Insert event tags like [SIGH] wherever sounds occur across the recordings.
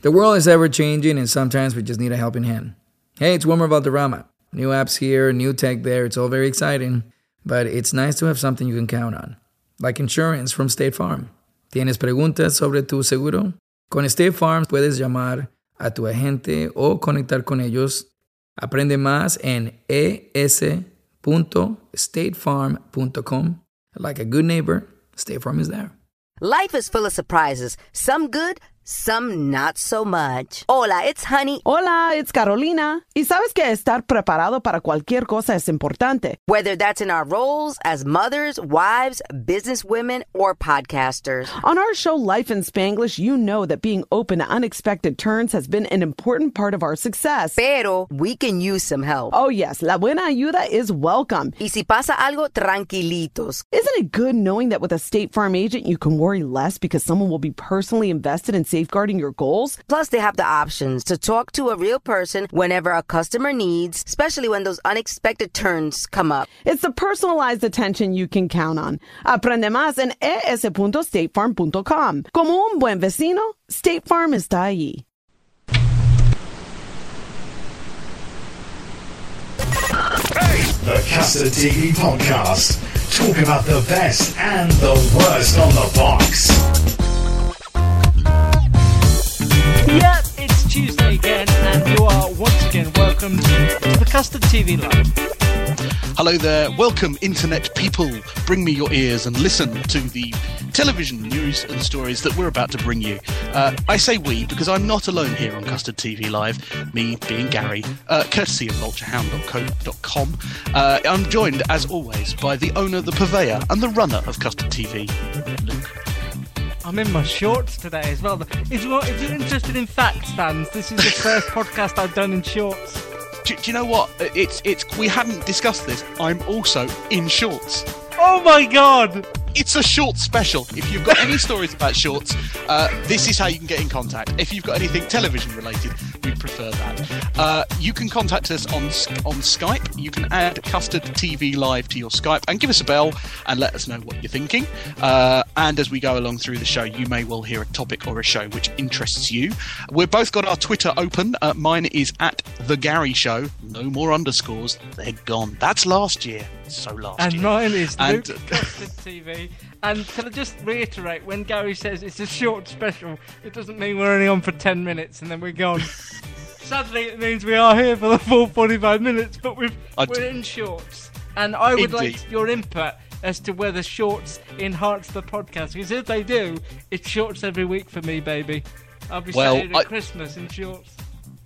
The world is ever changing, and sometimes we just need a helping hand. Hey, it's Wilmer Valderrama. New apps here, new tech there. It's all very exciting, but it's nice to have something you can count on, like insurance from State Farm. ¿Tienes preguntas sobre tu seguro? Con State Farm puedes llamar a tu agente o conectar con ellos. Aprende más en es.statefarm.com. Like a good neighbor, State Farm is there. Life is full of surprises, some good, some not so much. Hola, it's Honey. Hola, it's Carolina. Y sabes que estar preparado para cualquier cosa es importante. Whether that's in our roles as mothers, wives, businesswomen, or podcasters. On our show Life in Spanglish, you know that being open to unexpected turns has been an important part of our success. Pero we can use some help. Oh yes, la buena ayuda is welcome. Y si pasa algo, tranquilitos. Isn't it good knowing that with a State Farm agent you can worry less because someone will be personally invested in safeguarding your goals? Plus, they have the options to talk to a real person whenever a customer needs, especially when those unexpected turns come up. It's the personalized attention you can count on. Aprende más en es.statefarm.com. Como un buen vecino, State Farm está allí. The Custard TV Podcast. Talk about the best and the worst on the box. Yeah, it's Tuesday again, and you are once again welcome to the Custard TV Live. Hello there, welcome internet people. Bring me your ears and listen to the television news and stories that we're about to bring you. Uh, I say we because I'm not alone here on Custard TV Live, me being Gary, uh, courtesy of vulturehound.co.com. Uh, I'm joined, as always, by the owner, the purveyor, and the runner of Custard TV, Luke. I'm in my shorts today as well. If you're, if you're interested in facts, fans, this is the first [LAUGHS] podcast I've done in shorts. Do, do you know what? It's it's we haven't discussed this. I'm also in shorts. Oh my god! It's a short special. If you've got any stories about shorts, uh, this is how you can get in contact. If you've got anything television related, we prefer that. Uh, you can contact us on on Skype. You can add Custard TV Live to your Skype and give us a bell and let us know what you're thinking. Uh, and as we go along through the show, you may well hear a topic or a show which interests you. We've both got our Twitter open. Uh, mine is at the Gary Show. No more underscores. They're gone. That's last year. So last And mine is And- Luke [LAUGHS] Custard TV. And can I just reiterate, when Gary says it's a short special, it doesn't mean we're only on for 10 minutes and then we're gone. [LAUGHS] Sadly, it means we are here for the full 45 minutes, but we've, I d- we're in shorts. And I would Indeed. like your input as to whether shorts enhance the podcast. Because if they do, it's shorts every week for me, baby. I'll be Well, sat here I- Christmas in shorts.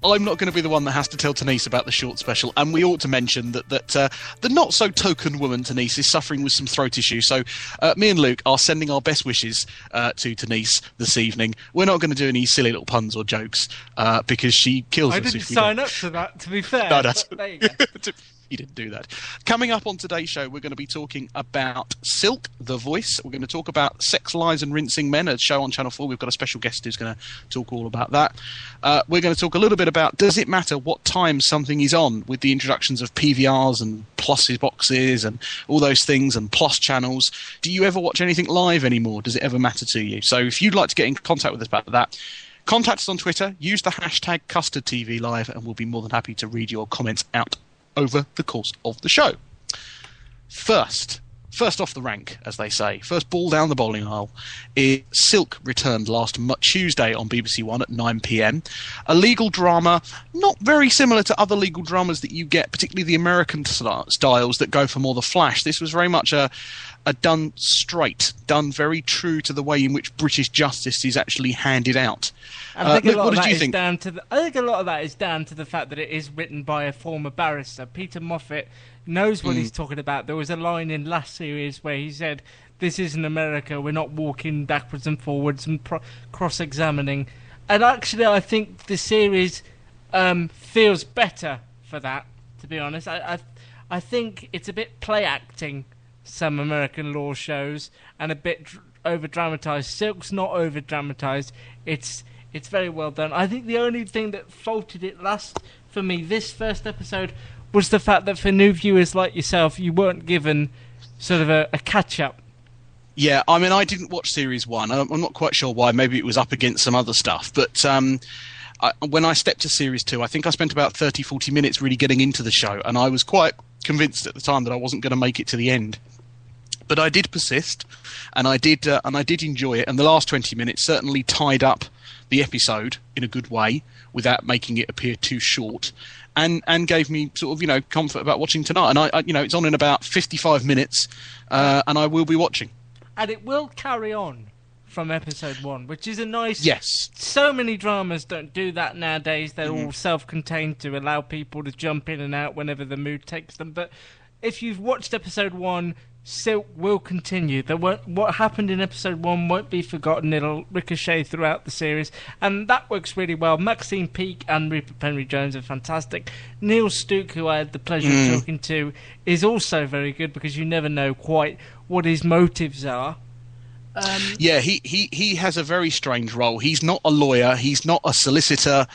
I'm not going to be the one that has to tell Denise about the short special, and we ought to mention that that uh, the not so token woman Denise is suffering with some throat issues. So uh, me and Luke are sending our best wishes uh, to Denise this evening. We're not going to do any silly little puns or jokes uh, because she kills I us. didn't if we sign don't. up to that, to be fair. No, that's there you go. [LAUGHS] you didn't do that. Coming up on today's show, we're going to be talking about Silk, the voice. We're going to talk about Sex, Lies, and Rinsing Men, a show on Channel 4. We've got a special guest who's going to talk all about that. Uh, we're going to talk a little bit about does it matter what time something is on with the introductions of PVRs and pluses boxes and all those things and plus channels. Do you ever watch anything live anymore? Does it ever matter to you? So if you'd like to get in contact with us about that, Contact us on Twitter, use the hashtag CustardTVLive, and we'll be more than happy to read your comments out over the course of the show. First, first off the rank, as they say, first ball down the bowling aisle, is Silk returned last Tuesday on BBC One at 9 pm. A legal drama, not very similar to other legal dramas that you get, particularly the American st- styles that go for more the flash. This was very much a a done straight, done very true to the way in which British justice is actually handed out. I Uh, think Luke, a lot what of did you think? down to the. I think a lot of that is down to the fact that it is written by a former barrister. Peter Moffat knows what Hmm. he's talking about. There was a line in last series where he said, "This isn't America. We're not walking backwards and forwards and pro- cross-examining." And actually, I think the series um, feels better for that. To be honest, I, I I think it's a bit play acting some American law shows and a bit dr- over dramatized. Silk's not over dramatized. It's it's very well done. I think the only thing that faulted it last for me this first episode was the fact that for new viewers like yourself, you weren't given sort of a, a catch up Yeah, I mean, I didn't watch series one. I'm not quite sure why. Maybe it was up against some other stuff. But um, I, when I stepped to series two, I think I spent about 30, 40 minutes really getting into the show, and I was quite convinced at the time that I wasn't going to make it to the end. But I did persist, and I did, uh, and I did enjoy it. And the last twenty minutes certainly tied up the episode in a good way, without making it appear too short. And, and gave me sort of you know comfort about watching tonight, and I, I you know it's on in about fifty five minutes, uh, and I will be watching. and it will carry on from episode one, which is a nice. Yes. So many dramas don't do that nowadays. They're all self-contained to allow people to jump in and out whenever the mood takes them. But if you've watched episode one, Silk will continue. The what what happened in episode one won't be forgotten. It'll ricochet throughout the series, and that works really well. Maxine Peake and Rupert Penry Jones are fantastic. Neil Stuke, who I had the pleasure of talking to, is also very good because you never know quite what his motives are. Um, Yeah, he, he, he has a very strange role. He's not a lawyer. He's not a solicitor.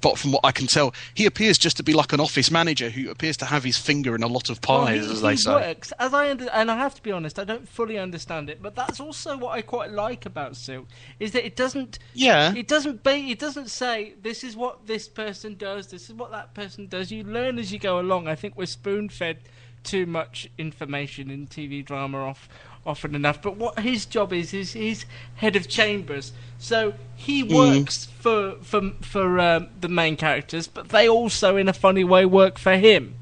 But from what I can tell, he appears just to be like an office manager who appears to have his finger in a lot of Well, pies, he, as they he say. works as I under, and I have to be honest, I don't fully understand it, but that's also what I quite like about Silk is that it doesn't. Yeah. It doesn't. Be, it doesn't say this is what this person does. This is what that person does. You learn as you go along. I think we're spoon fed too much information in TV drama off often enough. But what his job is is he's head of chambers, so he Mm. works for for for um, the main characters, but they also, in a funny way, work for him.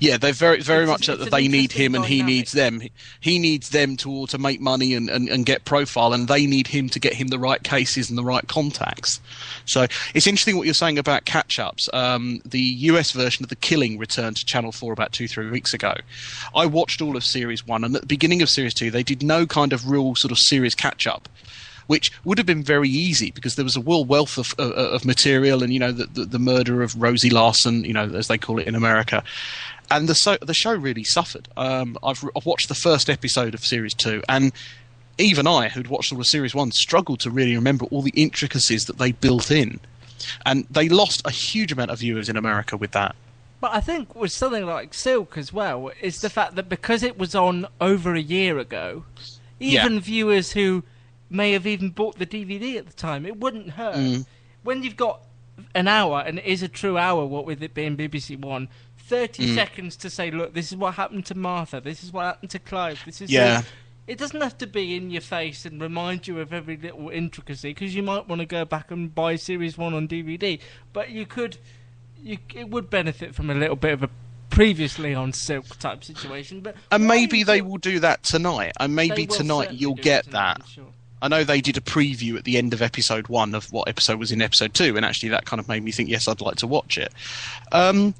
Yeah, they're very, very It's- much it's that they need him and he dynamic. needs them. He- needs them to to make money and, and, and get profile, and they need him to get him the right cases and the right contacts. So it's interesting what you're saying about catch ups. Um, the US version of The Killing returned to Channel 4 about two, three weeks ago. I watched all of Series 1, and at the beginning of Series 2, they did no kind of real sort of series catch up which would have been very easy because there was a real wealth of, of, of material and you know the, the, the murder of Rosie Larsen, you know as they call it in America, and the so, the show really suffered. Um, I've, I've watched the first episode of series two, and even I, who'd watched all of series one, struggled to really remember all the intricacies that they built in, and they lost a huge amount of viewers in America with that. But I think with something like Silk as well, is the fact that because it was on over a year ago, even Yeah. viewers who may have even bought the DVD at the time, it wouldn't hurt. Mm. When you've got an hour, and it is a true hour, what with it being BBC One, 30 Mm. seconds to say, look, this is what happened to Martha, this is what happened to Clive, this is. Yeah. the-" It doesn't have to be in your face and remind you of every little intricacy, because you might want to go back and buy Series 1 on DVD, but you could you, it would benefit from a little bit of a previously on Silk type situation. But And maybe they will do that tonight, and maybe tonight you'll get tonight, that. Sure. I know they did a preview at the end of episode one of what episode was in episode two, and actually that kind of made me think, yes, I'd like to watch it. Um,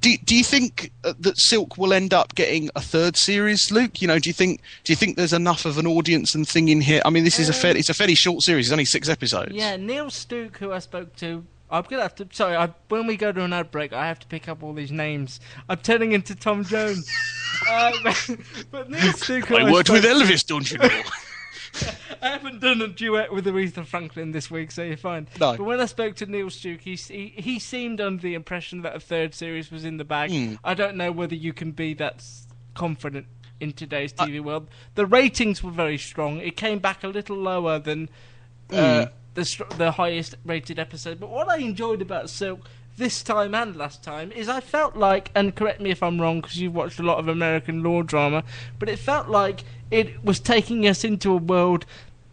do, do you think uh, that Silk will end up getting a third series, Luke? You know, do you think do you think there's enough of an audience and thing in here? I mean, this is a fair, it's a fairly short series. It's only six episodes. Yeah, Neil Stuke, who I spoke to. I'm gonna have to. Sorry, I, when we go to an ad break, I have to pick up all these names. I'm turning into Tom Jones. uh, [LAUGHS] [LAUGHS] but, Neil Stuke, who I worked spoke with Elvis, don't you know? [LAUGHS] [LAUGHS] I haven't done a duet with Aretha Franklin this week, so you're fine. No. But when I spoke to Neil Stuke, he, he he seemed under the impression that a third series was in the bag. Hmm. I don't know whether you can be that confident in today's Uh, TV world. The ratings were very strong. It came back a little lower than uh, Hmm. the the highest rated episode. But what I enjoyed about Silk this time and last time is I felt like, and correct me if I'm wrong because you've watched a lot of American law drama, but it felt like it was taking us into a world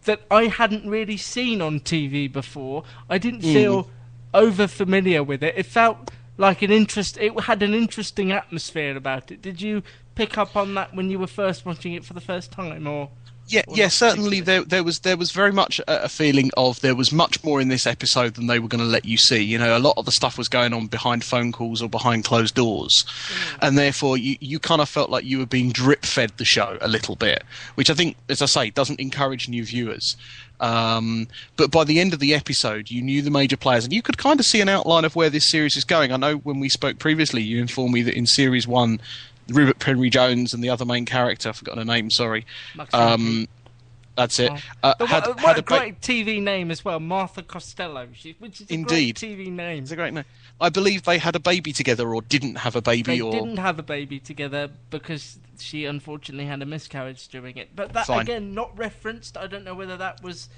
that I hadn't really seen on TV before. I didn't hmm. feel over familiar with it. It felt like an interest. It had an interesting atmosphere about it. Did you pick up on that when you were first watching it for the first time, or? Yeah, yeah, certainly there there was there was very much a, a feeling of there was much more in this episode than they were going to let you see. You know, a lot of the stuff was going on behind phone calls or behind closed doors, Mm. and therefore you you kind of felt like you were being drip fed the show a little bit, which I think, as I say, doesn't encourage new viewers. Um, but by the end of the episode, you knew the major players, and you could kind of see an outline of where this series is going. I know when we spoke previously, you informed me that in series one, Rupert Penry Jones and the other main character, I've forgotten her name, sorry. Um, That's it. Uh, had, what, had a a ba- great TV name as well, Martha Costello, she, which is a Indeed. great TV name. It's a great name. I believe they had a baby together, or didn't have a baby, They or didn't have a baby together because she unfortunately had a miscarriage during it. But that Fine. again, not referenced. I don't know whether that was.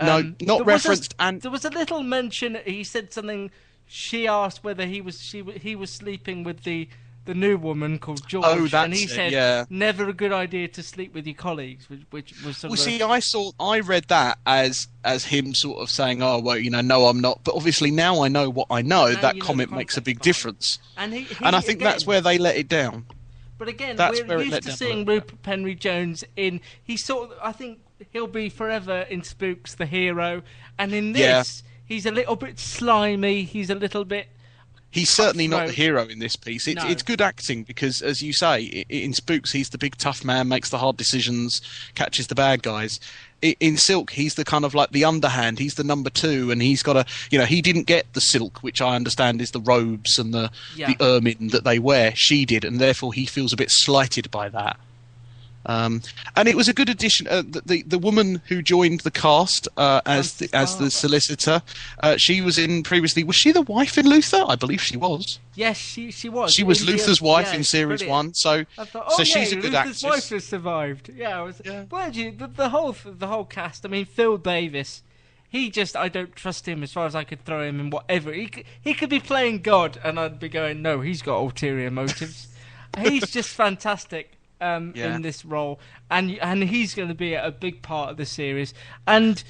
No, um, not there was a- referenced, and- there was a little mention. He said something. She asked whether he was she he was sleeping with the the new woman called George, Oh, and he it, said, yeah. "Never a good idea to sleep with your colleagues," which, which was sort Well, see, I saw, I read that as as him sort of saying, "Oh, well, you know, no, I'm not." But obviously, now I know what I know. Now that you know comment makes a big difference, and he, he and I think that's where they let it down. But again, That's we're used to seeing. Rupert Penry Jones in. He sort of. I think he'll be forever in Spooks, the hero, and in Yeah. this, he's a little bit slimy. He's a little bit. He's certainly not the hero in this piece. It's No. it's good acting because, as you say, in Spooks he's the big tough man, makes the hard decisions, catches the bad guys. In Silk, he's the kind of like the underhand. He's the number two, and he's got a you know he didn't get the silk, which I understand is the robes and the Yeah. the ermine that they wear. She did, and therefore he feels a bit slighted by that. Um, and it was a good addition. Uh, the, the the woman who joined the cast uh, as the, as the solicitor, uh, she was in previously. Was she the wife in Luther? I believe she was. Yes, she she was. She was Luther's wife yeah, in series brilliant. one, so thought, so oh, she's a good Luther's actress. wife has survived. Yeah, I was. Yeah. Well, you, the, the whole the whole cast. I mean, Phil Davis. He just, I don't trust him as far as I could throw him in whatever. He could, he could be playing God, and I'd be going, no, he's got ulterior motives. [LAUGHS] he's just fantastic um, Yeah. in this role, and and he's going to be a big part of the series. And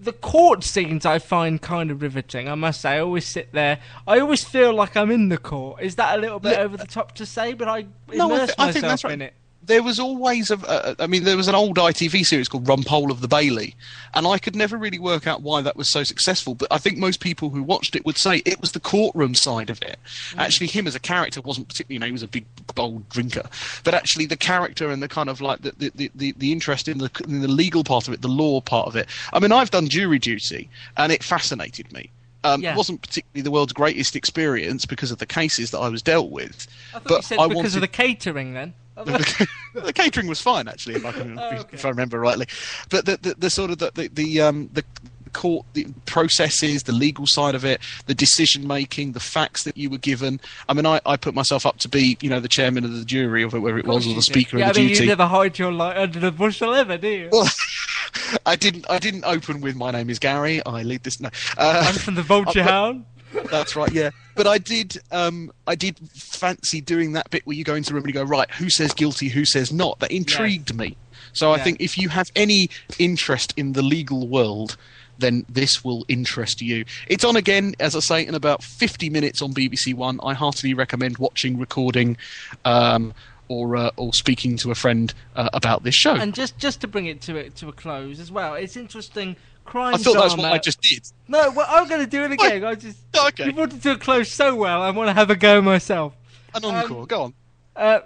the court scenes I find kind of riveting. I must say, I always sit there. I always feel like I'm in the court. Is that a little bit Yeah. over the top to say? But I No, I, immerse thi- I myself think that's right. in it. There was always a. Uh, mean, there was an old ITV series called Rumpole of the Bailey, and I could never really work out why that was so successful. But I think most people who watched it would say it was the courtroom side of it. Mm. Actually, him as a character wasn't particularly. You know, he was a big, bold drinker, but actually the character and the kind of like the the, the, the, interest in the in the legal part of it, the law part of it. I mean, I've done jury duty, and it fascinated me. Um, Yeah. It wasn't particularly the world's greatest experience because of the cases that I was dealt with. I thought but you said I because wanted of the catering then. [LAUGHS] the catering was fine actually, if I can, Oh, okay. if I remember rightly. But the, the, the sort of the the, the um the court the processes, the legal side of it, the decision making, the facts that you were given. I mean, I, I put myself up to be you know the chairman of the jury or whatever it was, or the speaker yeah, of the I mean, duty. you never hide your light under the bushel ever, do you? Well, [LAUGHS] I didn't. I didn't open with "My name is Gary. I lead this." No, uh, I'm from the Vulture [LAUGHS] Hound. That's right, yeah. But I did, um, I did fancy doing that bit where you go into the room and you go, right, who says guilty, who says not? That intrigued me. So I think if you have any interest in the legal world, then this will interest you. It's on again, as I say, in about 50 minutes on BBC One. I heartily recommend watching, recording, um, or uh, or speaking to a friend uh, about this show. And just just to bring it to it to a close as well, it's interesting. Crime I thought drama. that's what I just did. No, well, I'm going to do it again. I just [LAUGHS] Okay. you brought it to a close so well. I want to have a go myself. An encore. go on. Uh,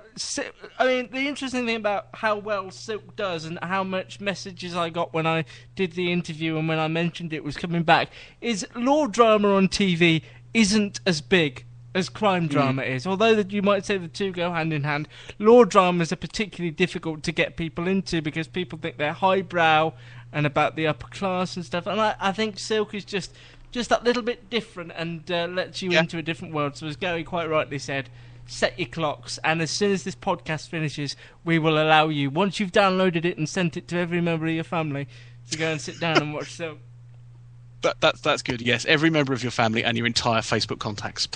I mean, the interesting thing about how well Silk does and how much messages I got when I did the interview and when I mentioned it was coming back is law drama on TV isn't as big as crime drama is. Although that you might say the two go hand in hand, law dramas are particularly difficult to get people into because people think they're highbrow and about the upper class and stuff. And I, I think Silk is just just that little bit different and uh, lets you Yeah. into a different world. So as Gary quite rightly said, set your clocks, and as soon as this podcast finishes, we will allow you, once you've downloaded it and sent it to every member of your family, to go and sit down and watch [LAUGHS] Silk. That, that's that's good. Yes, every member of your family and your entire Facebook contacts.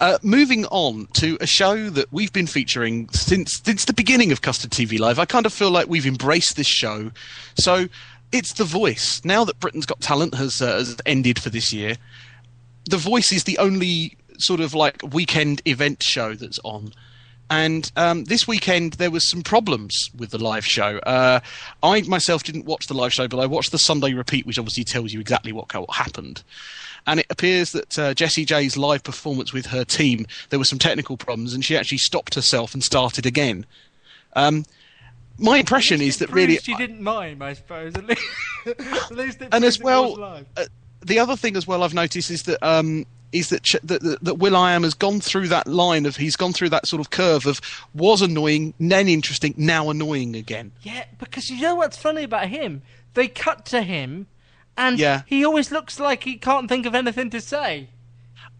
Uh, moving on to a show that we've been featuring since since the beginning of Custard TV Live. I kind of feel like we've embraced this show. So it's The Voice. Now that Britain's Got Talent has, uh, has ended for this year, The Voice is the only sort of like weekend event show that's on. And um, this weekend there was some problems with the live show. Uh, I myself didn't watch the live show, but I watched the Sunday repeat, which obviously tells you exactly what, what happened. And it appears that uh, Jessie J's live performance with her team, there were some technical problems, and she actually stopped herself and started again. Um, my impression is that really, she didn't mime, I suppose. At least, [LAUGHS] at least it and as well, uh, the other thing as well I've noticed is that um, is that, Ch- that that that will.i.am has gone through that line of he's gone through that sort of curve of was annoying, then interesting, now annoying again. Yeah, because you know what's funny about him? They cut to him, and Yeah. he always looks like he can't think of anything to say.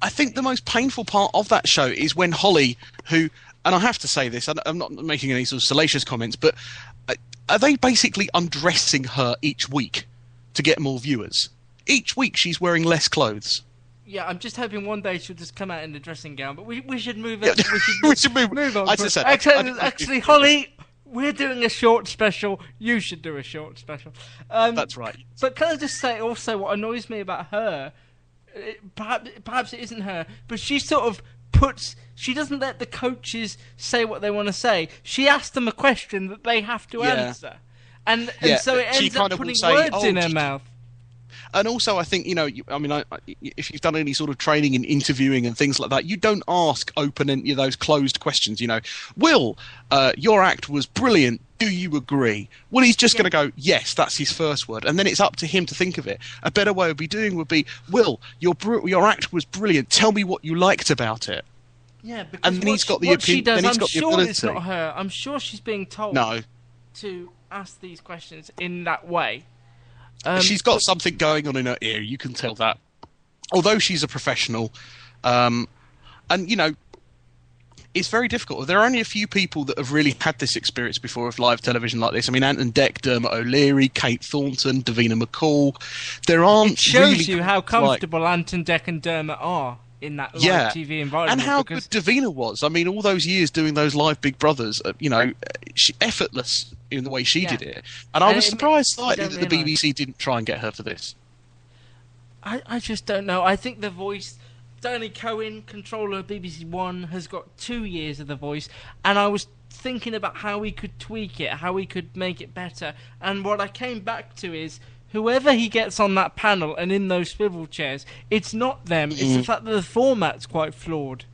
I think the most painful part of that show is when Holly, who, and I have to say this, I'm not making any sort of salacious comments, but uh, are they basically undressing her each week to get more viewers? Each week she's wearing less clothes. Yeah, I'm just hoping one day she'll just come out in a dressing gown. But we we should move Yeah, it. We should, [LAUGHS] we should move- move on. I said, I- actually, I- actually, Holly, we're doing a short special. You should do a short special. Um, That's right. But can I just say also what annoys me about her? It, perhaps, perhaps it isn't her, but she sort of puts. She doesn't let the coaches say what they want to say. She asks them a question that they have to Yeah. answer, and, and Yeah, so it ends kind up putting say, words "Oh, in her just- mouth. And also I think you know, you, I mean, I, I, if you've done any sort of training in interviewing and things like that, you don't ask open and you know, those closed questions. You know, Will, uh, your act was brilliant. Do you agree? Well, he's just going to go, yes, that's his first word, and then it's up to him to think of it. A better way of be doing would be, Will, your br- your act was brilliant. Tell me what you liked about it. Yeah, because And then he's she- got the what she opinion- does, I'm sure it's not her. I'm sure she's being told No, to ask these questions in that way. Um, she's got something going on in her ear. You can tell that. Although she's a professional, um, and you know, it's very difficult. There are only a few people that have really had this experience before of live television like this. I mean, Ant and Dec, Dermot O'Leary, Kate Thornton, Davina McCall. There aren't. it shows really you how like- comfortable Ant and Dec and Dermot are in that live yeah, TV environment. and how good Davina was. I mean, all those years doing those live Big Brothers, uh, you know, she, effortless in the way she Yeah. did it. And I was surprised slightly that the realise. BBC didn't try and get her for this. I, I just don't know. I think the voice. Danny Cohen, controller of BBC One, has got two years of the voice, and I was thinking about how we could tweak it, how we could make it better. And what I came back to is whoever he gets on that panel and in those swivel chairs, it's not them. It's Mm. the fact that the format's quite flawed.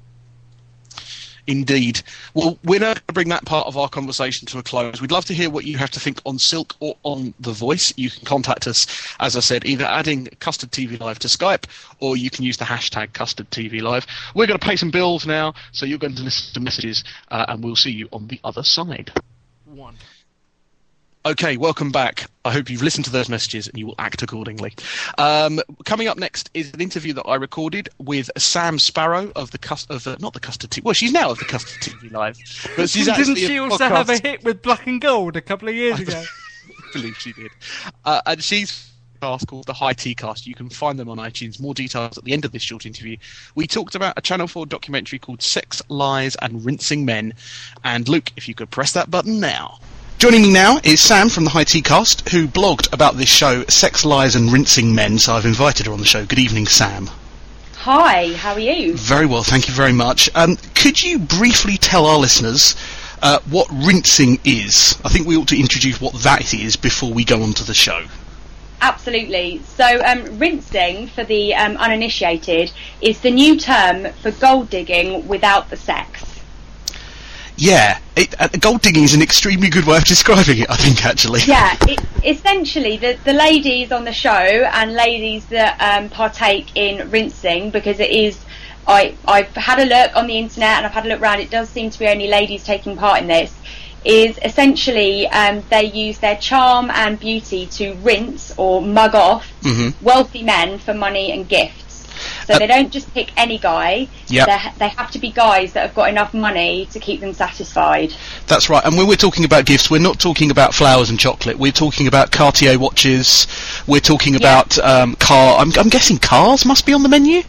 Indeed. Well, we're now going to bring that part of our conversation to a close. We'd love to hear what you have to think on Silk or on The Voice. You can contact us, as I said, either adding Custard TV Live to Skype or you can use the hashtag Custard TV Live. We're going to pay some bills now, so you're going to listen to messages, uh, and we'll see you on the other side. One. Okay, welcome back. I hope you've listened to those messages and you will act accordingly. Um, coming up next is an interview that I recorded with Sam Sparrow of the cust- of the, not the Custard TV. Well, she's now of the Custard TV Live, but she's [LAUGHS] Didn't she also have a hit with Black and Gold a couple of years [LAUGHS] ago? I believe she did. Uh, and she's a cast called the High Tea Cast. You can find them on iTunes. More details at the end of this short interview. We talked about a Channel 4 documentary called Sex, Lies and Rinsing Men. And Luke, if you could press that button now. Joining me now is Sam from the High Tea Cast, who blogged about this show, Sex, Lies and Rinsing Men. So I've invited her on the show. Good evening, Sam. Hi, how are you? Very well, thank you very much. Um, could you briefly tell our listeners uh, what rinsing is? I think we ought to introduce what that is before we go on to the show. Absolutely. So, um, rinsing for the um, uninitiated is the new term for gold digging without the sex. Yeah, it, uh, gold digging is an extremely good way of describing it, I think, actually. Yeah, it, essentially, the, the ladies on the show and ladies that um, partake in rinsing, because it is, I, I've had a look on the internet and I've had a look around, it does seem to be only ladies taking part in this, is essentially um, they use their charm and beauty to rinse or mug off Mhm. wealthy men for money and gifts. So Uh, they don't just pick any guy. Yep. They, they have to be guys that have got enough money to keep them satisfied. That's right. And when we're talking about gifts, we're not talking about flowers and chocolate. We're talking about Cartier watches. We're talking about um, car. I'm, I'm guessing cars must be on the menu.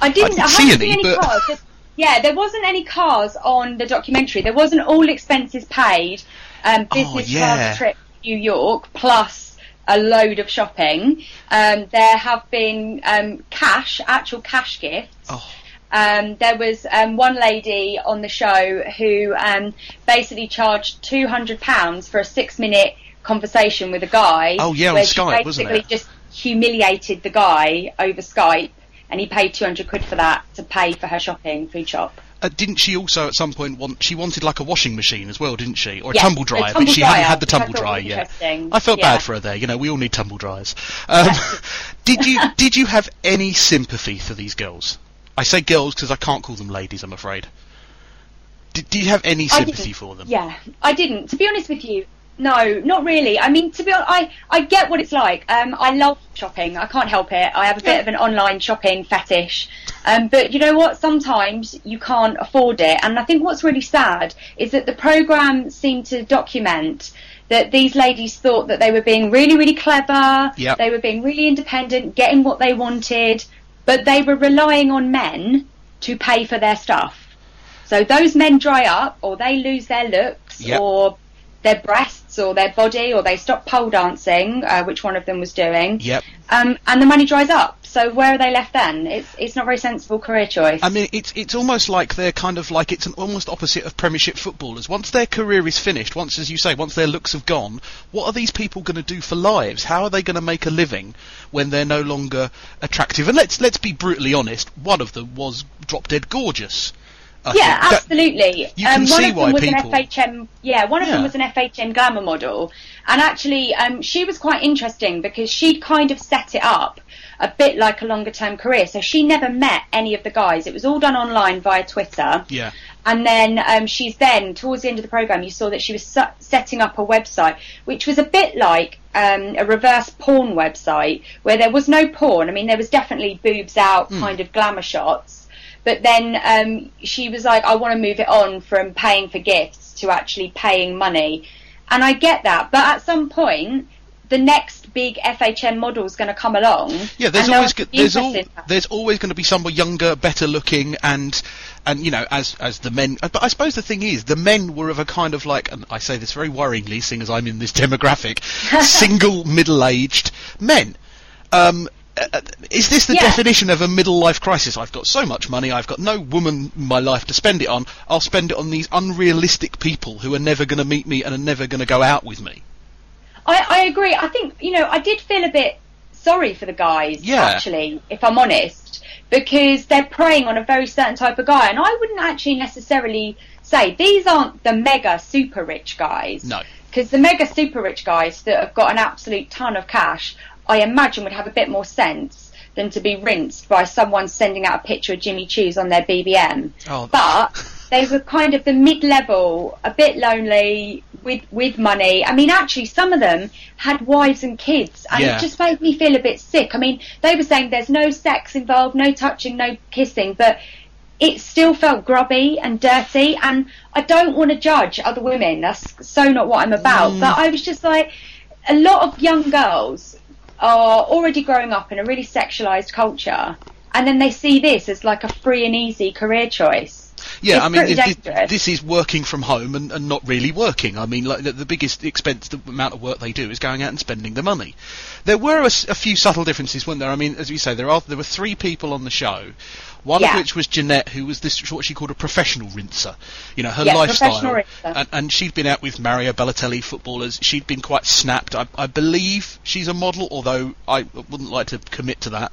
I didn't, didn't I see any, seen any but- cars. Yeah, there wasn't any cars on the documentary. There wasn't all expenses paid um, Oh, business yeah. class trip to New York plus a load of shopping. Um, there have been um, cash, actual cash gifts. Oh. Um, there was um, one lady on the show who um, basically charged two hundred pounds for a six-minute conversation with a guy. Oh, yeah, on Skype, wasn't basically it? just humiliated the guy over Skype, and he paid two hundred quid for that to pay for her shopping food shop. Uh, didn't she also at some point want? She wanted like a washing machine as well, didn't she, or a Yeah, tumble a dryer? tumble but she hadn't had the tumble dryer yet. I felt Yeah. bad for her there. You know, we all need tumble dryers. [LAUGHS] Um, did you did you have any sympathy for these girls? I say girls because I can't call them ladies. I'm afraid. Did, do you have any sympathy for them? Yeah, I didn't. To be honest with you, no, not really. I mean, to be honest, I, I get what it's like. Um, I love shopping. I can't help it. I have a bit of an online shopping fetish. Um, but you know what? Sometimes you can't afford it. And I think what's really sad is that the programme seemed to document that these ladies thought that they were being really, really clever. Yep. They were being really independent, getting what they wanted, but they were relying on men to pay for their stuff. So those men dry up, or they lose their looks, Yep. or their breasts, or their body, or they stop pole dancing, uh, which one of them was doing. Yep. Um, and the money dries up. So where are they left then? It's it's not a very sensible career choice. I mean, it's it's almost like they're kind of like it's an almost opposite of Premiership footballers. Once their career is finished, once, as you say, once their looks have gone, what are these people going to do for lives? How are they going to make a living when they're no longer attractive? And let's let's be brutally honest. One of them was drop dead gorgeous. I yeah, that- absolutely. you can um, one see of them why was people- an FHM. Yeah, one of Yeah. them was an FHM glamour model, and actually, um, she was quite interesting because she'd kind of set it up a bit like a longer term career. So she never met any of the guys. It was all done online via Twitter. Yeah. And then um, she's then, towards the end of the program, you saw that she was su- setting up a website, which was a bit like um, a reverse porn website, where there was no porn. I mean, there was definitely boobs out, kind of glamour shots. But then um, she was like, I want to move it on from paying for gifts to actually paying money. And I get that. But at some point, the next big FHM model is going to come along. Yeah, there's always there's al- interested in that. there's always going to be someone younger, better looking, and and you know as as the men. But I suppose the thing is, the men were of a kind of like, and I say this very worryingly, seeing as I'm in this demographic, [LAUGHS] single middle-aged men. Um, uh, uh, is this the Yeah. definition of a middle life crisis? I've got so much money, I've got no woman in my life to spend it on. I'll spend it on these unrealistic people who are never going to meet me and are never going to go out with me. I, I agree. I think you know I did feel a bit sorry for the guys. Yeah. Actually, if I'm honest, because they're preying on a very certain type of guy, and I wouldn't actually necessarily say these aren't the mega super rich guys. No. Because the mega super rich guys that have got an absolute ton of cash, I imagine would have a bit more sense than to be rinsed by someone sending out a picture of Jimmy Choo's on their BBM. Oh. But they were kind of the mid-level, a bit lonely, with with money. I mean, actually, some of them had wives and kids, and Yeah. it just made me feel a bit sick. I mean, they were saying there's no sex involved, no touching, no kissing, but it still felt grubby and dirty. And I don't want to judge other women. That's so not what I'm about. Mm. But I was just like, a lot of young girls are already growing up in a really sexualized culture, and then they see this as like a free and easy career choice. Yeah, It's I mean, it- this is working from home and, and not really working. I mean, like the, the biggest expense, the amount of work they do is going out and spending the money. There were a few subtle differences, weren't there? I mean, as you say, there are there were three people on the show. One of which was Jeanette, who was this what she called a professional rinser. You know, her Yeah, lifestyle, and, and she'd been out with Mario Balotelli footballers. She'd been quite snapped. I, I believe she's a model, although I wouldn't like to commit to that.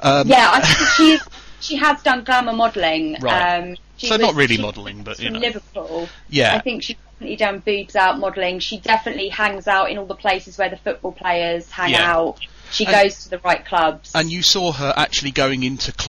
Um, Yeah, I think [LAUGHS] she she has done glamour modelling. Right. Um, she So not really modelling, but, you know. Liverpool. Yeah. I think she's definitely done boobs out modelling. She definitely hangs out in all the places where the football players hang Yeah. out. She And- goes to the right clubs. and you saw her actually going into. Cl-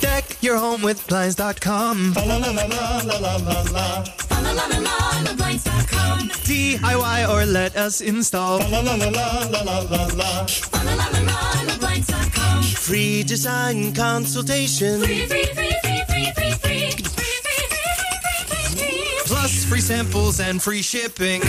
Deck your home with Blinds.com. DIY or let us install. Free design consultation. Plus free samples and free shipping.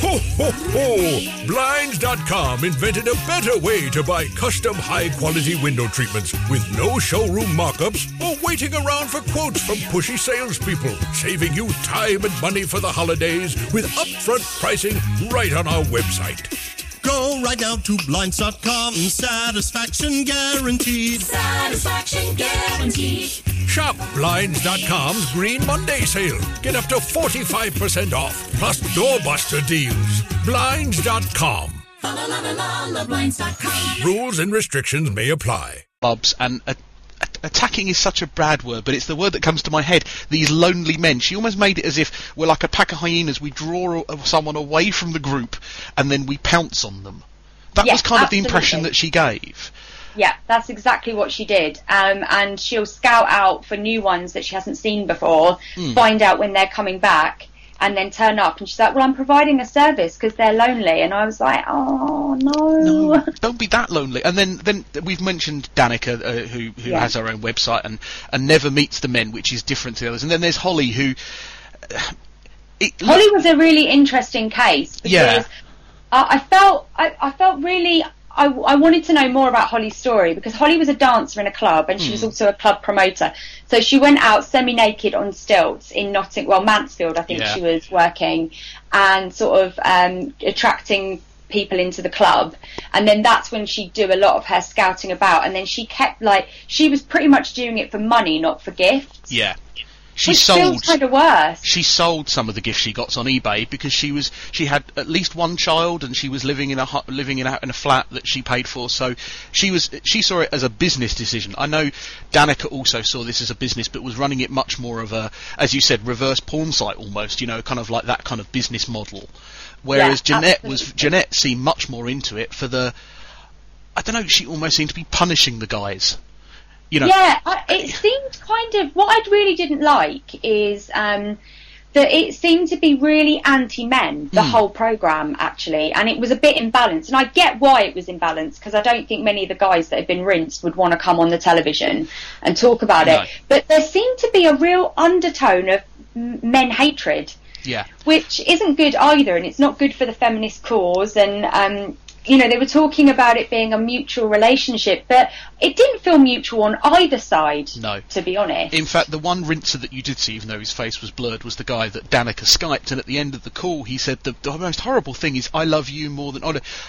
Ho, ho, ho! Blinds.com invented a better way to buy custom high quality window treatments with no showroom markups or waiting around for quotes from pushy salespeople, saving you time and money for the holidays with upfront pricing right on our website. Go right now to Blinds.com. Satisfaction guaranteed. Satisfaction guaranteed. Shop Blinds.com's Green Monday sale. Get up to 45% off, plus doorbuster deals. Blinds.com. La la la la la blinds.com. Rules and restrictions may apply. clubs and at- attacking is such a bad word, but it's the word that comes to my head. These lonely men. She almost made it as if we're like a pack of hyenas. We draw someone away from the group and then we pounce on them. That Yeah, was kind of the impression that she gave. Yeah, that's exactly what she did. Um, and she'll scout out for new ones that she hasn't seen before, Hmm. find out when they're coming back, and then turn up. And she's like, "Well, I'm providing a service because they're lonely." And I was like, "Oh no." [LAUGHS] Don't be that lonely. And then, then we've mentioned Danica, uh, who who Yeah. has her own website and and never meets the men, which is different to the others. And then there's Holly, who. It, Holly was a really interesting case because Yeah. I, I felt I, I felt really I, I wanted to know more about Holly's story because Holly was a dancer in a club and she was Hmm. also a club promoter. So she went out semi-naked on stilts in Notting, well Mansfield, I think Yeah. she was working, and sort of um, attracting people into the club. And then that's when she'd do a lot of her scouting about. And then she kept like she was pretty much doing it for money, not for gifts. yeah. She which sold. kind of worse. she sold some of the gifts she got on eBay because she was she had at least one child and she was living in a hu- living in a, in a flat that she paid for. So she was she saw it as a business decision. I know Danica also saw this as a business, but was running it much more of a, as you said, reverse porn site almost. You know, kind of like that kind of business model. Whereas Yeah, Jeanette was. Jeanette seemed much more into it for the. I don't know. She almost seemed to be punishing the guys. You know. yeah, it seemed kind of what I really didn't like is um, that it seemed to be really anti-men the Hmm. whole program actually, and it was a bit imbalanced. And I get why it was imbalanced because I don't think many of the guys that have been rinsed would want to come on the television and talk about No. it. But there seemed to be a real undertone of men hatred Yeah. which isn't good either, and it's not good for the feminist cause. And um, you know, they were talking about it being a mutual relationship, but it didn't feel mutual on either side. No. to be honest. In fact, the one rinser that you did see, even though his face was blurred, was the guy that Danica skyped, and at the end of the call, he said the, the most horrible thing is, "I love you more than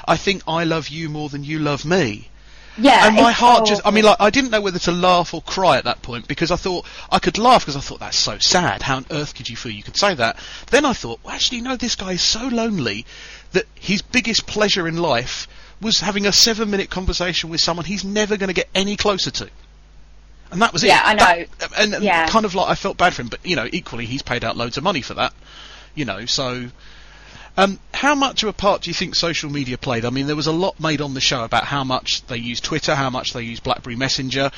I think I love you more than you love me." yeah, and my heart just—I mean, like, I didn't know whether to laugh or cry at that point because I thought I could laugh because I thought that's so sad. How on earth could you feel you could say that? Then I thought, well, actually, no, this guy is so lonely that his biggest pleasure in life was having a seven-minute conversation with someone he's never going to get any closer to. And that was it. Yeah, I know. That- and and Yeah. kind of like I felt bad for him, but you know, equally he's paid out loads of money for that. You know, so um, how much of a part do you think social media played? I mean, there was a lot made on the show about how much they use Twitter, how much they use BlackBerry Messenger.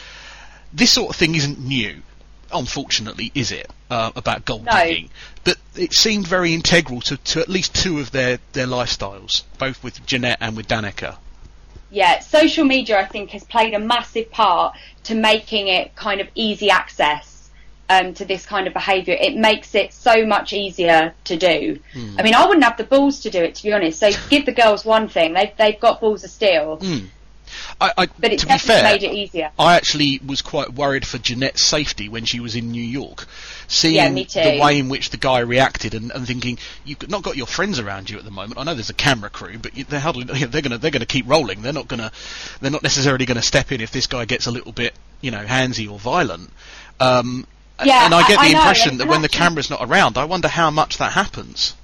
This sort of thing isn't new, unfortunately, is it? Uh, about gold No. digging, but it seemed very integral to, to at least two of their their lifestyles, both with Jeanette and with Danica. yeah, social media I think has played a massive part to making it kind of easy access um, to this kind of behaviour. It makes it so much easier to do. Hmm. I mean, I wouldn't have the balls to do it to be honest. So [LAUGHS] give the girls one thing; they've they've got balls of steel. Mm. I, I, But it's to be fair, made it easier. I actually was quite worried for Jeanette's safety when she was in New York, seeing Yeah, the way in which the guy reacted and, and thinking you've not got your friends around you at the moment. I know there's a camera crew, but they're hardly [LAUGHS] they're gonna they're gonna keep rolling. They're not gonna they're not necessarily gonna step in if this guy gets a little bit you know handsy or violent. Um, Yeah, and I get I- the know, impression and that when the camera's not around, I wonder how much that happens.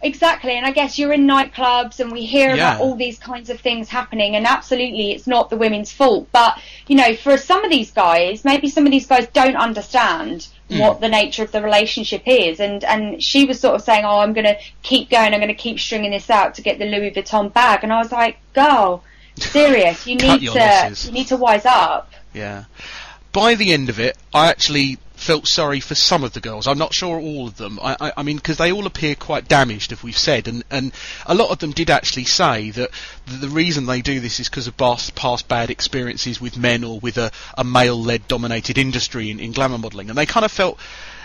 Exactly, and I guess you're in nightclubs and we hear about all these kinds of things happening, and absolutely it's not the women's fault. But, you know, for some of these guys, maybe some of these guys don't understand Mm. what the nature of the relationship is. And, and she was sort of saying, Oh, I'm going to keep going, I'm going to keep stringing this out to get the Louis Vuitton bag. And I was like, Girl, [LAUGHS] serious, you need to, you need to wise up. Yeah. By the end of it, I actually felt sorry for some of the girls. I'm not sure all of them. I, I, I mean, because they all appear quite damaged, if we've said, and, and a lot of them did actually say that the, the reason they do this is because of past, past bad experiences with men or with a, a male-led dominated industry in, in glamour modelling, and they kind of felt,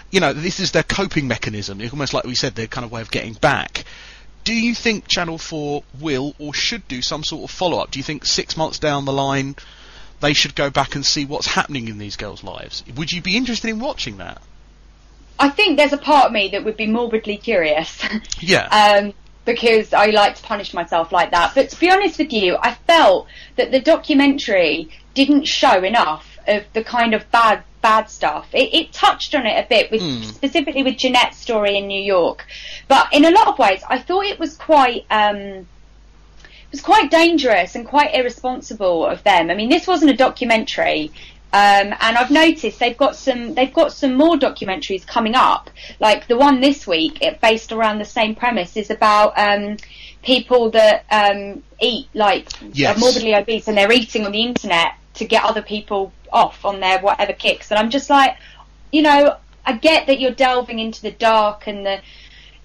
you know, this is their coping mechanism. It's almost like we said, their kind of way of getting back. Do you think Channel 4 will or should do some sort of follow-up? Do you think six months down the line they should go back and see what's happening in these girls' lives? Would you be interested in watching that? I think there's a part of me that would be morbidly curious. [LAUGHS] Yeah. Um, because I like to punish myself like that. But to be honest with you, I felt that the documentary didn't show enough of the kind of bad bad stuff. It, it touched on it a bit, with Hmm. specifically with Jeanette's story in New York, but in a lot of ways, I thought it was quite. Um, was quite dangerous and quite irresponsible of them. I mean, this wasn't a documentary, um, and I've noticed they've got some they've got some more documentaries coming up. Like the one this week, it, based around the same premise, is about um, people that um, eat like Yes. are morbidly obese and they're eating on the internet to get other people off on their whatever kicks. And I'm just like, you know, I get that you're delving into the dark and the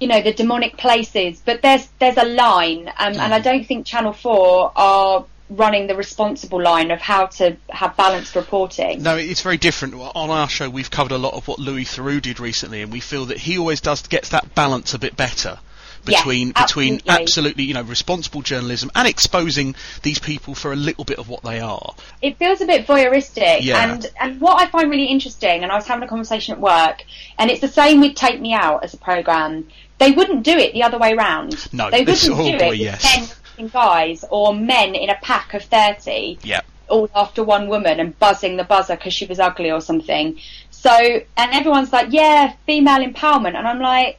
you know the demonic places but there's there's a line um, and I don't think Channel 4 are running the responsible line of how to have balanced reporting No, it's very different. On our show, we've covered a lot of what Louis Theroux did recently, and we feel that he always does gets that balance a bit better Yes, between between absolutely. absolutely you know responsible journalism and exposing these people for a little bit of what they are. it feels a bit voyeuristic Yeah. and and what I find really interesting and I was having a conversation at work and it's the same with Take Me Out as a program they wouldn't do it the other way round No, they this- wouldn't do boy, it yes. 10 guys or men in a pack of 30 Yeah. all after one woman and buzzing the buzzer because she was ugly or something. So, and everyone's like, yeah, female empowerment. And I'm like,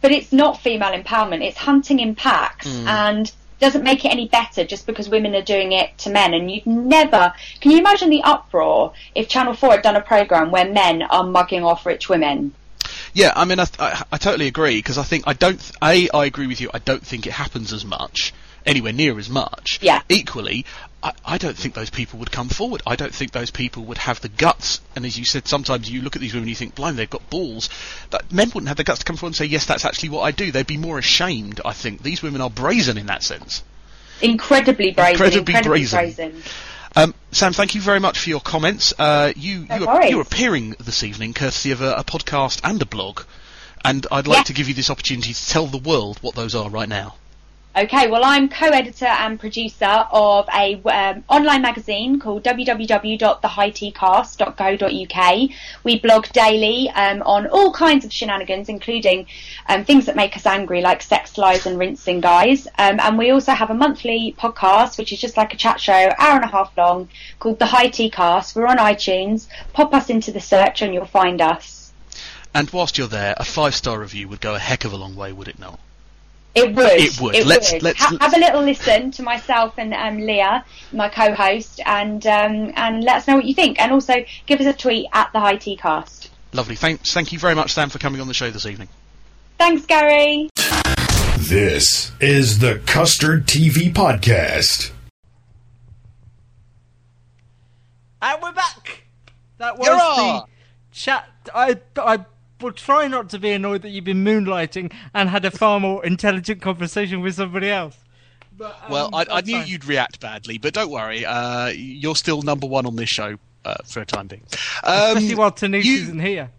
but it's not female empowerment. It's hunting in packs Mm. and doesn't make it any better just because women are doing it to men. And you'd never, can you imagine the uproar if Channel 4 had done a programme where men are mugging off rich women? Yeah, I mean, I, I, I totally agree because I think I don't. A, I agree with you. I don't think it happens as much, anywhere near as much. Yeah. Equally, I, I don't think those people would come forward. I don't think those people would have the guts. And as you said, sometimes you look at these women and you think, "Blind, they've got balls." That men wouldn't have the guts to come forward and say, "Yes, that's actually what I do." They'd be more ashamed. I think these women are brazen in that sense. Incredibly brazen. Incredibly Incredibly, brazen. brazen. Um, Sam, thank you very much for your comments. Uh, you No you are, you're appearing this evening courtesy of a, a podcast and a blog, and I'd like Yeah. to give you this opportunity to tell the world what those are right now. Okay, well, I'm co-editor and producer of a um, online magazine called www.thehighteacast.co.uk. We blog daily um, on all kinds of shenanigans, including um, things that make us angry, like sex lies and rinsing guys. Um, and we also have a monthly podcast, which is just like a chat show, hour and a half long, called The High Tea Cast. We're on iTunes. Pop us into the search, and you'll find us. And whilst you're there, a five star review would go a heck of a long way, would it not? It would. It would. Let's- would. let's- Ha- have a little listen to myself and um, Leah, my co-host, and um, and let us know what you think. And also give us a tweet at the High Tea Cast. Lovely. Thanks. Thank you very much, Sam, for coming on the show this evening. Thanks, Gary. This is the Custard TV Podcast. And we're back. That was Hurrah! the chat. I I will try not to be annoyed that you've been moonlighting and had a far more intelligent conversation with somebody else. But, um, well, I, I knew fine. you'd react badly, but don't worry. Uh, you're still number one on this show uh, for a time being. Um, Especially while Tanise you- isn't here.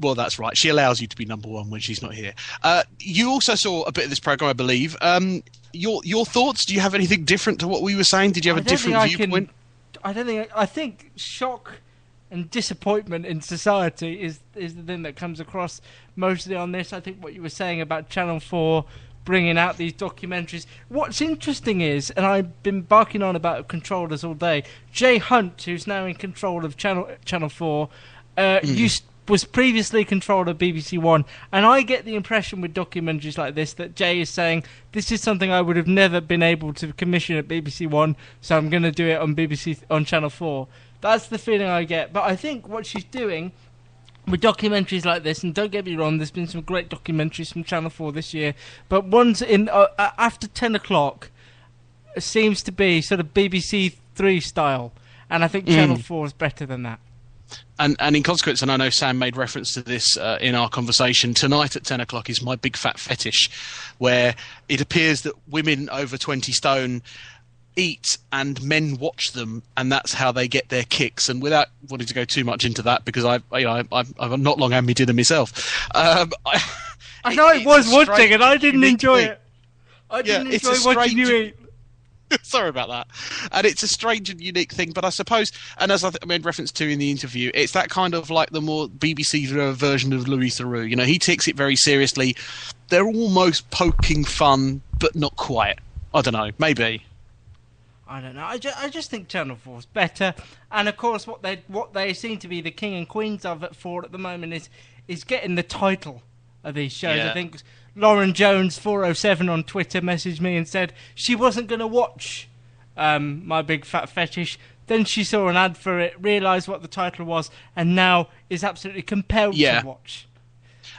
Well, that's right. She allows you to be number one when she's not here. Uh, you also saw a bit of this program, I believe. Um, your your thoughts? Do you have anything different to what we were saying? Did you have I a don't different think I viewpoint? Can, I don't think. I think shock and disappointment in society is is the thing that comes across mostly on this. I think what you were saying about Channel Four bringing out these documentaries. What's interesting is, and I've been barking on about controllers all day. Jay Hunt, who's now in control of Channel Channel Four, uh, Mm. used was previously controlled of BBC One, and I get the impression with documentaries like this that Jay is saying this is something I would have never been able to commission at BBC One, so I'm going to do it on BBC on Channel Four. That's the feeling I get. But I think what she's doing with documentaries like this, and don't get me wrong, there's been some great documentaries from Channel Four this year, but ones in uh, uh, after ten o'clock seems to be sort of BBC Three style, and I think Channel Mm. Four is better than that. And, and in consequence, and I know Sam made reference to this uh, in our conversation tonight at ten o'clock, is my big fat fetish, where it appears that women over twenty stone eat and men watch them, and that's how they get their kicks. And without wanting to go too much into that, because I, you know, I, I've, I've not long had me dinner myself. Um, [LAUGHS] I, I know it, was watching and I didn't enjoy thing. it. I didn't a enjoy watching strange- you eat. [LAUGHS] Sorry about that. And it's a strange and unique thing, but I suppose, and as I th- made reference to in the interview, it's that kind of like the more BBC version of Louis Theroux. You know, he takes it very seriously. They're almost poking fun, but not quite. I don't know. Maybe. I don't know. I, ju- I just think Channel 4's better. And of course, what they what they seem to be the king and queens of it for at the moment is is getting the title of these shows. Yeah. I think Lauren Jones 407 on Twitter messaged me and said she wasn't going to watch um, my big fat fetish. Then she saw an ad for it, realised what the title was, and now is absolutely compelled Yeah. to watch.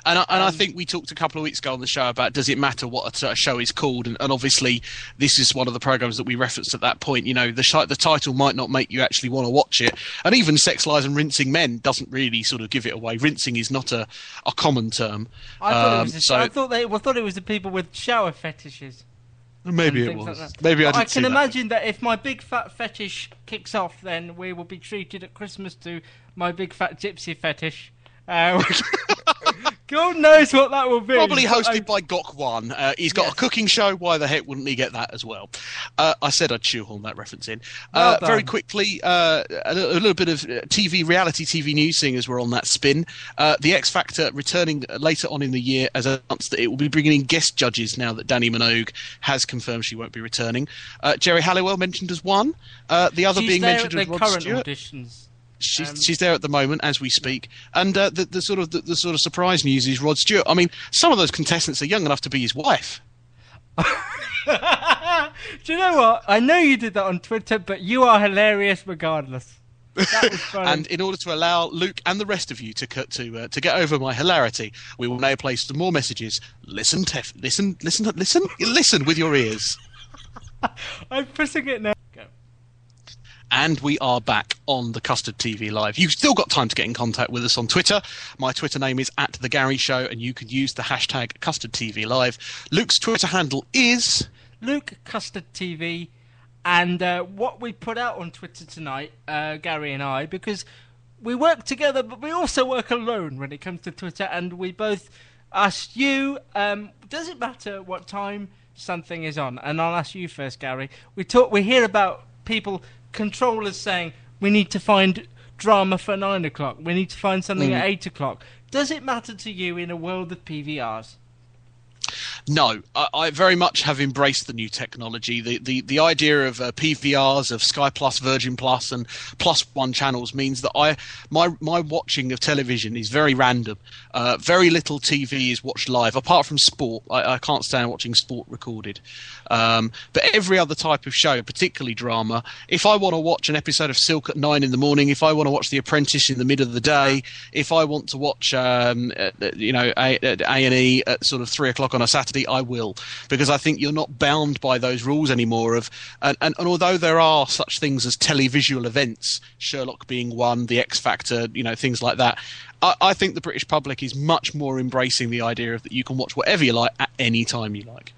And I, and Um, I think we talked a couple of weeks ago on the show about does it matter what a, a show is called, and, and obviously this is one of the programs that we referenced at that point. You know, the sh- the title might not make you actually want to watch it, and even Sex Lies and Rinsing Men doesn't really sort of give it away. Rinsing is not a, a common term. I thought, it Um, was so I thought they I thought it was the people with shower fetishes. maybe it was. like that. maybe I I can that. imagine that if my big fat fetish kicks off, then we will be treated at Christmas to my big fat gypsy fetish. Uh, [LAUGHS] [LAUGHS] [LAUGHS] God knows what that will be. Probably hosted I- by Gok Wan. Uh, he's got a cooking show. Why the heck wouldn't he get that as well? Uh, I said I'd shoehorn that reference in. Uh, Well very quickly, uh, a, li- a little bit of uh, TV, reality TV news, seeing as we're on that spin. Uh, the X Factor returning later on in the year as announced that it will be bringing in guest judges now that Dannii Minogue has confirmed she won't be returning. Uh, Geri Halliwell mentioned as one. Uh, the other She's being there mentioned at as the Rod current Stewart. auditions. She's, Um, she's there at the moment as we speak, and uh, the, the sort of the, the sort of surprise news is Rod Stewart. I mean, some of those contestants are young enough to be his wife. [LAUGHS] Do you know what? I know you did that on Twitter, but you are hilarious regardless. That was [LAUGHS] funny. And in order to allow Luke and the rest of you to cut to uh, to get over my hilarity, we will now play some more messages. Listen, Tef, listen, listen, listen, listen with your ears. [LAUGHS] I'm pressing it now. And we are back on the Custard TV Live. You've still got time to get in contact with us on Twitter. My Twitter name is at The Gary Show, and you can use the hashtag Custard TV Live. Luke's Twitter handle is. Luke Custard TV, and uh, what we put out on Twitter tonight, uh, Gary and I, because we work together, but we also work alone when it comes to Twitter, and we both asked you, um, does it matter what time something is on? And I'll ask you first, Gary. We talk, we hear about people, controllers saying we need to find drama for nine o'clock, we need to find something Mm. at eight o'clock. Does it matter to you in a world of PVRs? No, I, I very much have embraced the new technology. The the, the idea of uh, PVRs, of Sky Plus, Virgin Plus, and Plus One channels means that I my my watching of television is very random. Uh, very little TV is watched live, apart from sport. I, I can't stand watching sport recorded. Um, but every other type of show, particularly drama, if I want to watch an episode of Silk at nine in the morning, if I want to watch The Apprentice in the middle of the day, if I want to watch, um, uh, uh, you know, A and E at sort of three o'clock on a Saturday, I will, because I think you're not bound by those rules anymore. Of and, and, and although there are such things as televisual events, Sherlock being one, The X Factor, you know, things like that. I, I think the British public is much more embracing the idea of that you can watch whatever you like at any time you like.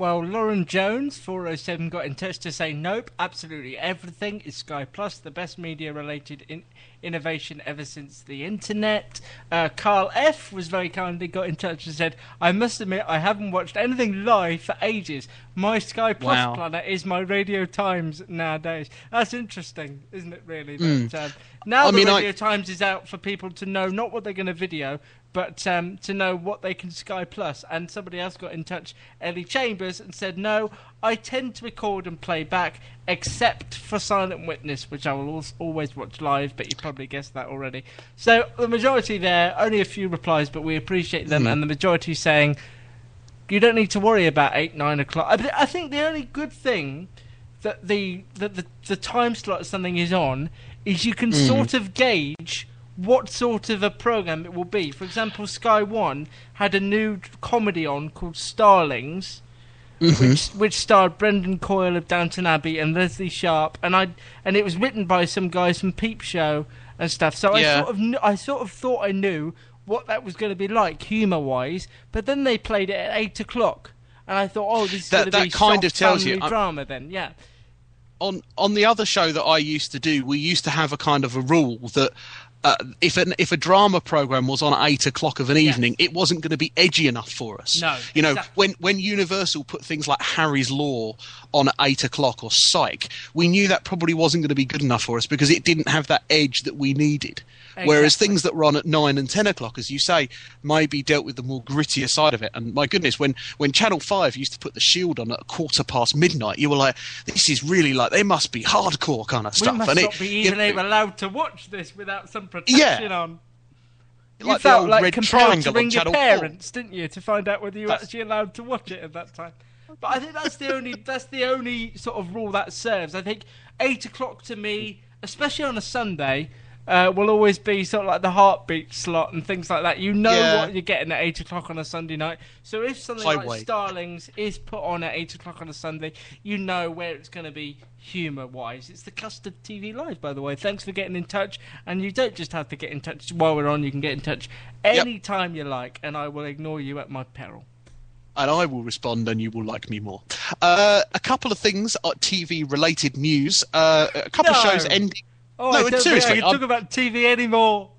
Well, Lauren Jones, 407, got in touch to say, nope, absolutely everything is Sky Plus, the best media related in- innovation ever since the internet. Uh, Carl F. was very kindly got in touch and said, I must admit, I haven't watched anything live for ages. My Sky Plus Wow. planet is my Radio Times nowadays. That's interesting, isn't it, really? Mm. That, um, now I the mean, I- Radio Times is out for people to know not what they're going to video, but um, to know what they can Sky Plus. And somebody else got in touch, Ellie Chambers, and said, "No, I tend to record and play back, except for Silent Witness, which I will always watch live." But you probably guessed that already. So the majority there, only a few replies, but we appreciate them, Mhm. and the majority saying. You don't need to worry about eight, nine o'clock. I, I think the only good thing that the that the, the time slot something is on is you can Mm. sort of gauge what sort of a program it will be. For example, Sky One had a new comedy on called Starlings, Mhm. which which starred Brendan Coyle of Downton Abbey and Lesley Sharp, and I and it was written by some guys from Peep Show and stuff. So I sort of kn- I sort of thought I knew what that was going to be like humour wise, but then they played it at eight o'clock. And I thought, oh, this is That- going to that be kind of tells you- I'm- drama. Then, yeah, on on the other show that I used to do, we used to have a kind of a rule that uh, if an, if a drama program was on at eight o'clock of an evening, it wasn't going to be edgy enough for us. No, you know, exactly. when when Universal put things like Harry's Law on at eight o'clock or Psych, we knew that probably wasn't going to be good enough for us because it didn't have that edge that we needed. Whereas things that were on at nine and ten o'clock, as you say, maybe dealt with the more grittier side of it. And my goodness, when when Channel Five used to put the Shield on at a quarter past midnight, you were like, "This is really like they must be hardcore kind of We stuff." must and not it, be you even know, able allowed to watch this without some protection on. You Like felt like red compelled to on ring your Channel 4. parents, didn't you, to find out whether you were That's- actually allowed to watch it at that time. But I think that's the only that's the only sort of rule that serves. I think eight o'clock to me, especially on a Sunday, uh, will always be sort of like the heartbeat slot and things like that. You know Yeah. what you're getting at eight o'clock on a Sunday night. So if something like Starlings is put on at eight o'clock on a Sunday, you know where it's going to be humour wise. It's the Custard TV Live, by the way. Thanks for getting in touch. And you don't just have to get in touch while we're on, you can get in touch any time you like, and I will ignore you at my peril. and I will respond, and you will like me more. Uh, a couple of things, uh, TV related news. Uh, a couple of shows ending. Oh, no, I don't think seriously, I can I'm- talk about TV anymore.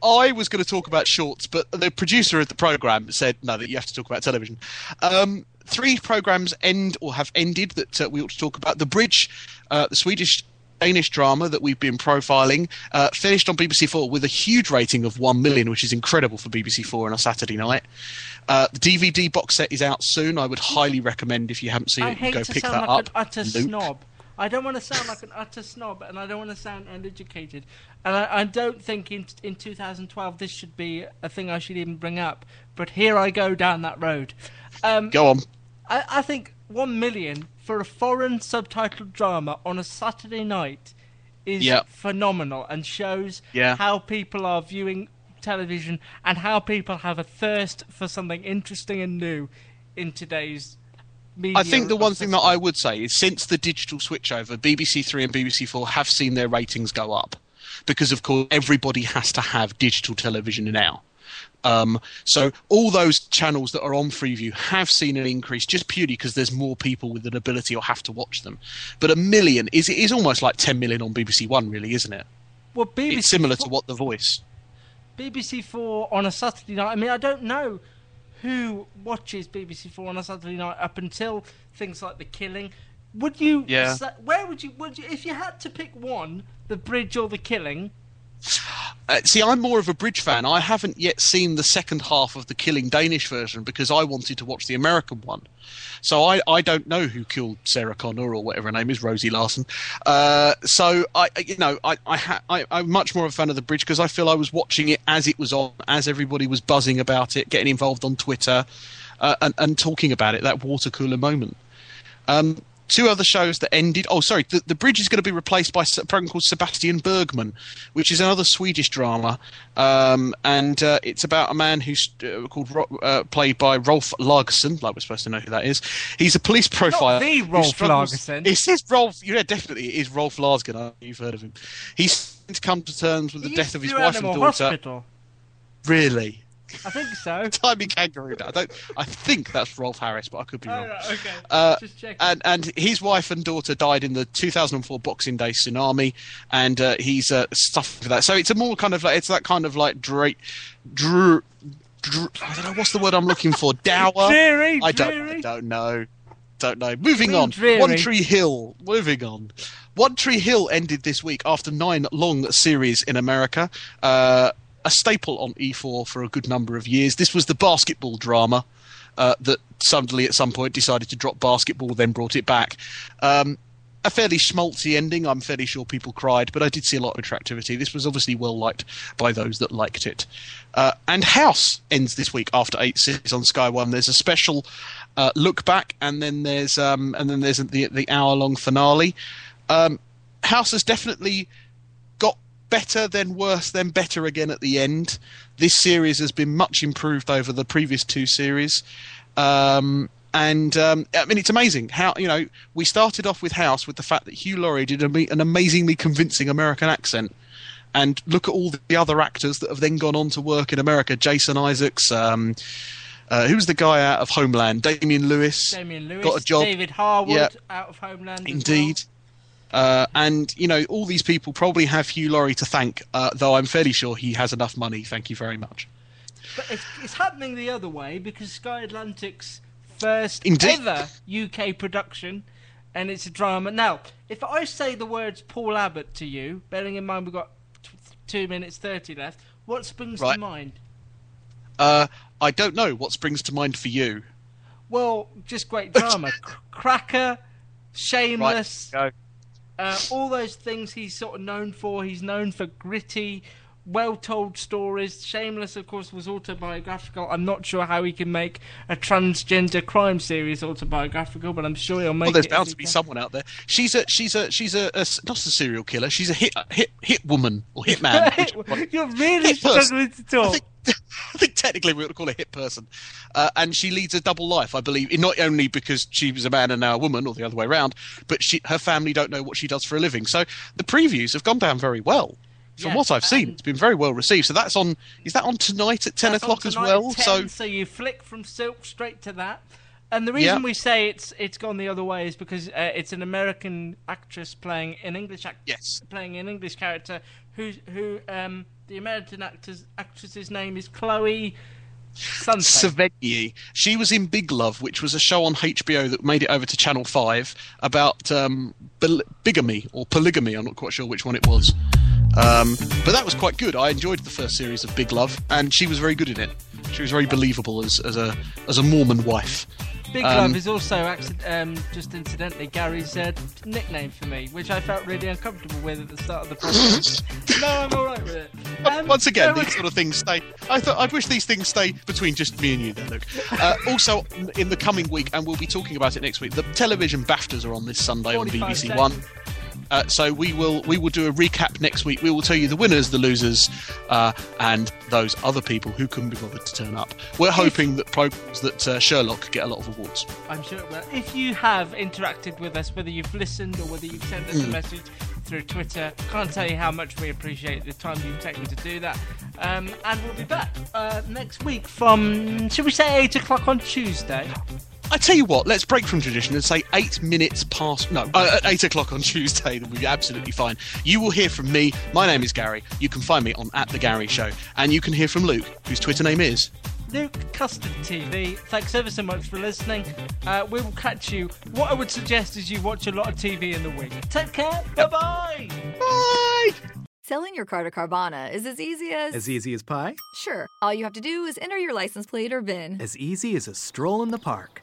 I was going to talk about shorts, but the producer of the program said no, that you have to talk about television. Um, three programs end or have ended that uh, we ought to talk about. The Bridge, uh, the Swedish. Danish drama that we've been profiling uh, finished on BBC Four with a huge rating of one million, which is incredible for BBC Four on a Saturday night. Uh, the DVD box set is out soon. I would highly recommend if you haven't seen I it, go pick sound that like up. an utter Luke. snob. I don't want to sound like an utter snob, and I don't want to sound uneducated. And I, I don't think in in 2012 this should be a thing I should even bring up. But here I go down that road. Um, Go on. I, I think one million for a foreign subtitled drama on a Saturday night is Yeah. phenomenal and shows Yeah. how people are viewing television and how people have a thirst for something interesting and new in today's. I think the one thing that I would say is since the digital switchover, BBC Three and BBC Four have seen their ratings go up because, of course, everybody has to have digital television now. Um, so all those channels that are on Freeview have seen an increase just purely because there's more people with an ability or have to watch them. But a million is is almost like 10 million on BBC One, really, isn't it? well, BBC It's similar to what The Voice. BBC Four on a Saturday night. I mean, I don't know who watches BBC Four on a Saturday night up until things like The Killing. Would you? Yeah. Where would you? Would you? If you had to pick one, The Bridge or The Killing? Uh, see, I'm more of a Bridge fan. I haven't yet seen the second half of the Killing Danish version because I wanted to watch the American one. So I, I don't know who killed Sarah Connor or whatever her name is, Rosie Larsen. Uh, so I, you know, I, I, ha- I, I'm much more of a fan of the Bridge because I feel I was watching it as it was on, as everybody was buzzing about it, getting involved on Twitter, uh, and, and talking about it. That water cooler moment. Um, two other shows that ended. Oh, sorry. The, the Bridge is going to be replaced by a program called Sebastian Bergman, which is another Swedish drama, um, and uh, it's about a man who's uh, called uh, played by Rolf Lagerson. Like we're supposed to know who that is. He's a police profiler. Not the Rolf struggles- Lagerson. It says Rolf. Yeah, definitely, it is Rolf Larsson. You've heard of him. He's to come to terms with the death of his wife and daughter. Hospital. Really. I think so. [LAUGHS] Timey kangaroo. I don't. I think that's Rolf Harris, but I could be Oh, wrong. right, okay. Uh, Just checking. and and his wife and daughter died in the 2004 Boxing Day tsunami, and uh, he's uh, suffered for that. So it's a more kind of like it's that kind of like Drake, Drew, Drew, I don't know what's the word I'm looking for. [LAUGHS] Dower. Dreary, I don't. dreary. I don't know. Don't know. Moving on. dreary. One Tree Hill. Moving on. One Tree Hill ended this week after nine long series in America. Uh, a staple on E4 for a good number of years. This was the basketball drama uh, that suddenly at some point decided to drop basketball, then brought it back. Um, a fairly schmaltzy ending. I'm fairly sure people cried, but I did see a lot of attractivity. This was obviously well liked by those that liked it. Uh, and House ends this week after eight series on Sky One. There's a special uh, look back, and then there's um, and then there's the the hour long finale. Um, House has definitely better, then worse, then better again at the end. This series has been much improved over the previous two series. Um, and um, I mean, it's amazing how you know we started off with House with the fact that Hugh Laurie did an amazingly convincing American accent, and look at all the other actors that have then gone on to work in America. Jason Isaacs, um, uh, who's the guy out of Homeland? Damian Lewis. Damian Lewis, got a job. David Harewood Yeah. out of Homeland. Indeed. Uh, and you know, all these people probably have Hugh Laurie to thank, uh, though I'm fairly sure he has enough money. Thank you very much. But it's, it's happening the other way because Sky Atlantic's first Indeed. ever UK production, and it's a drama. Now, if I say the words Paul Abbott to you, bearing in mind we've got t- two minutes thirty left, what springs Right. to mind? Uh, I don't know what springs to mind for you. Well, just great drama. [LAUGHS] C- Cracker, Shameless, Go. Uh, all those things he's sort of known for. He's known for gritty, well-told stories. Shameless, of course, was autobiographical. I'm not sure how he can make a transgender crime series autobiographical, but I'm sure he'll make it. Well, there's it. bound to be can. someone out there. She's a she's a she's a not a serial killer. She's a hit hit hit woman or hit man. [LAUGHS] You're really Hit person. struggling to talk. [LAUGHS] I think technically we ought to call her a hit person. Uh, and she leads a double life, I believe, not only because she was a man and now a woman, or the other way around, but she, her family don't know what she does for a living. So the previews have gone down very well. From Yeah, what I've seen, it's been very well received. So that's on. Is that on tonight at ten o'clock as well? 10, So so you flick from Silk straight to that. And the reason Yeah. we say it's it's gone the other way is because uh, it's an American actress playing an English act- Yes. playing an English character who who um the American actor's actress's name is Chloe. Sevigny. She was in Big Love, which was a show on HBO that made it over to Channel Five about um, bigamy or polygamy. I'm not quite sure which one it was, um, but that was quite good. I enjoyed the first series of Big Love, and she was very good in it. She was very believable as, as a as a Mormon wife. Big Um, is also um, just incidentally Gary's uh, nickname for me, which I felt really uncomfortable with at the start of the podcast. [LAUGHS] no, I'm all right with it. Um, Once again, these sort of things stay. I thought I wish these things stay between just me and you, then, Luke. [LAUGHS] Uh, also, in the coming week, and we'll be talking about it next week. The television Baftas are on this Sunday on BBC seconds. One. Uh, so we will we will do a recap next week. We will tell you the winners, the losers, uh, and those other people who couldn't be bothered to turn up. We're hoping that programs that uh, Sherlock get a lot of awards. I'm sure it will. If you have interacted with us, whether you've listened or whether you've sent us a Mm. message through Twitter, can't tell you how much we appreciate the time you've taken to do that. Um, and we'll be back uh, next week from, should we say, 8 o'clock on Tuesday? I tell you what, let's break from tradition and say eight minutes past. No, uh, at eight o'clock on [LAUGHS] Tuesday. That would be absolutely fine. You will hear from me. My name is Gary. You can find me on at the Gary Show, and you can hear from Luke, whose Twitter name is. Luke Custard TV. Thanks ever so much for listening. Uh, we will catch you. What I would suggest is you watch a lot of TV in the week. Take care. Bye bye. Bye. Selling your car to Carvana is as easy as. As easy as pie? Sure. All you have to do is enter your license plate or VIN. As easy as a stroll in the park.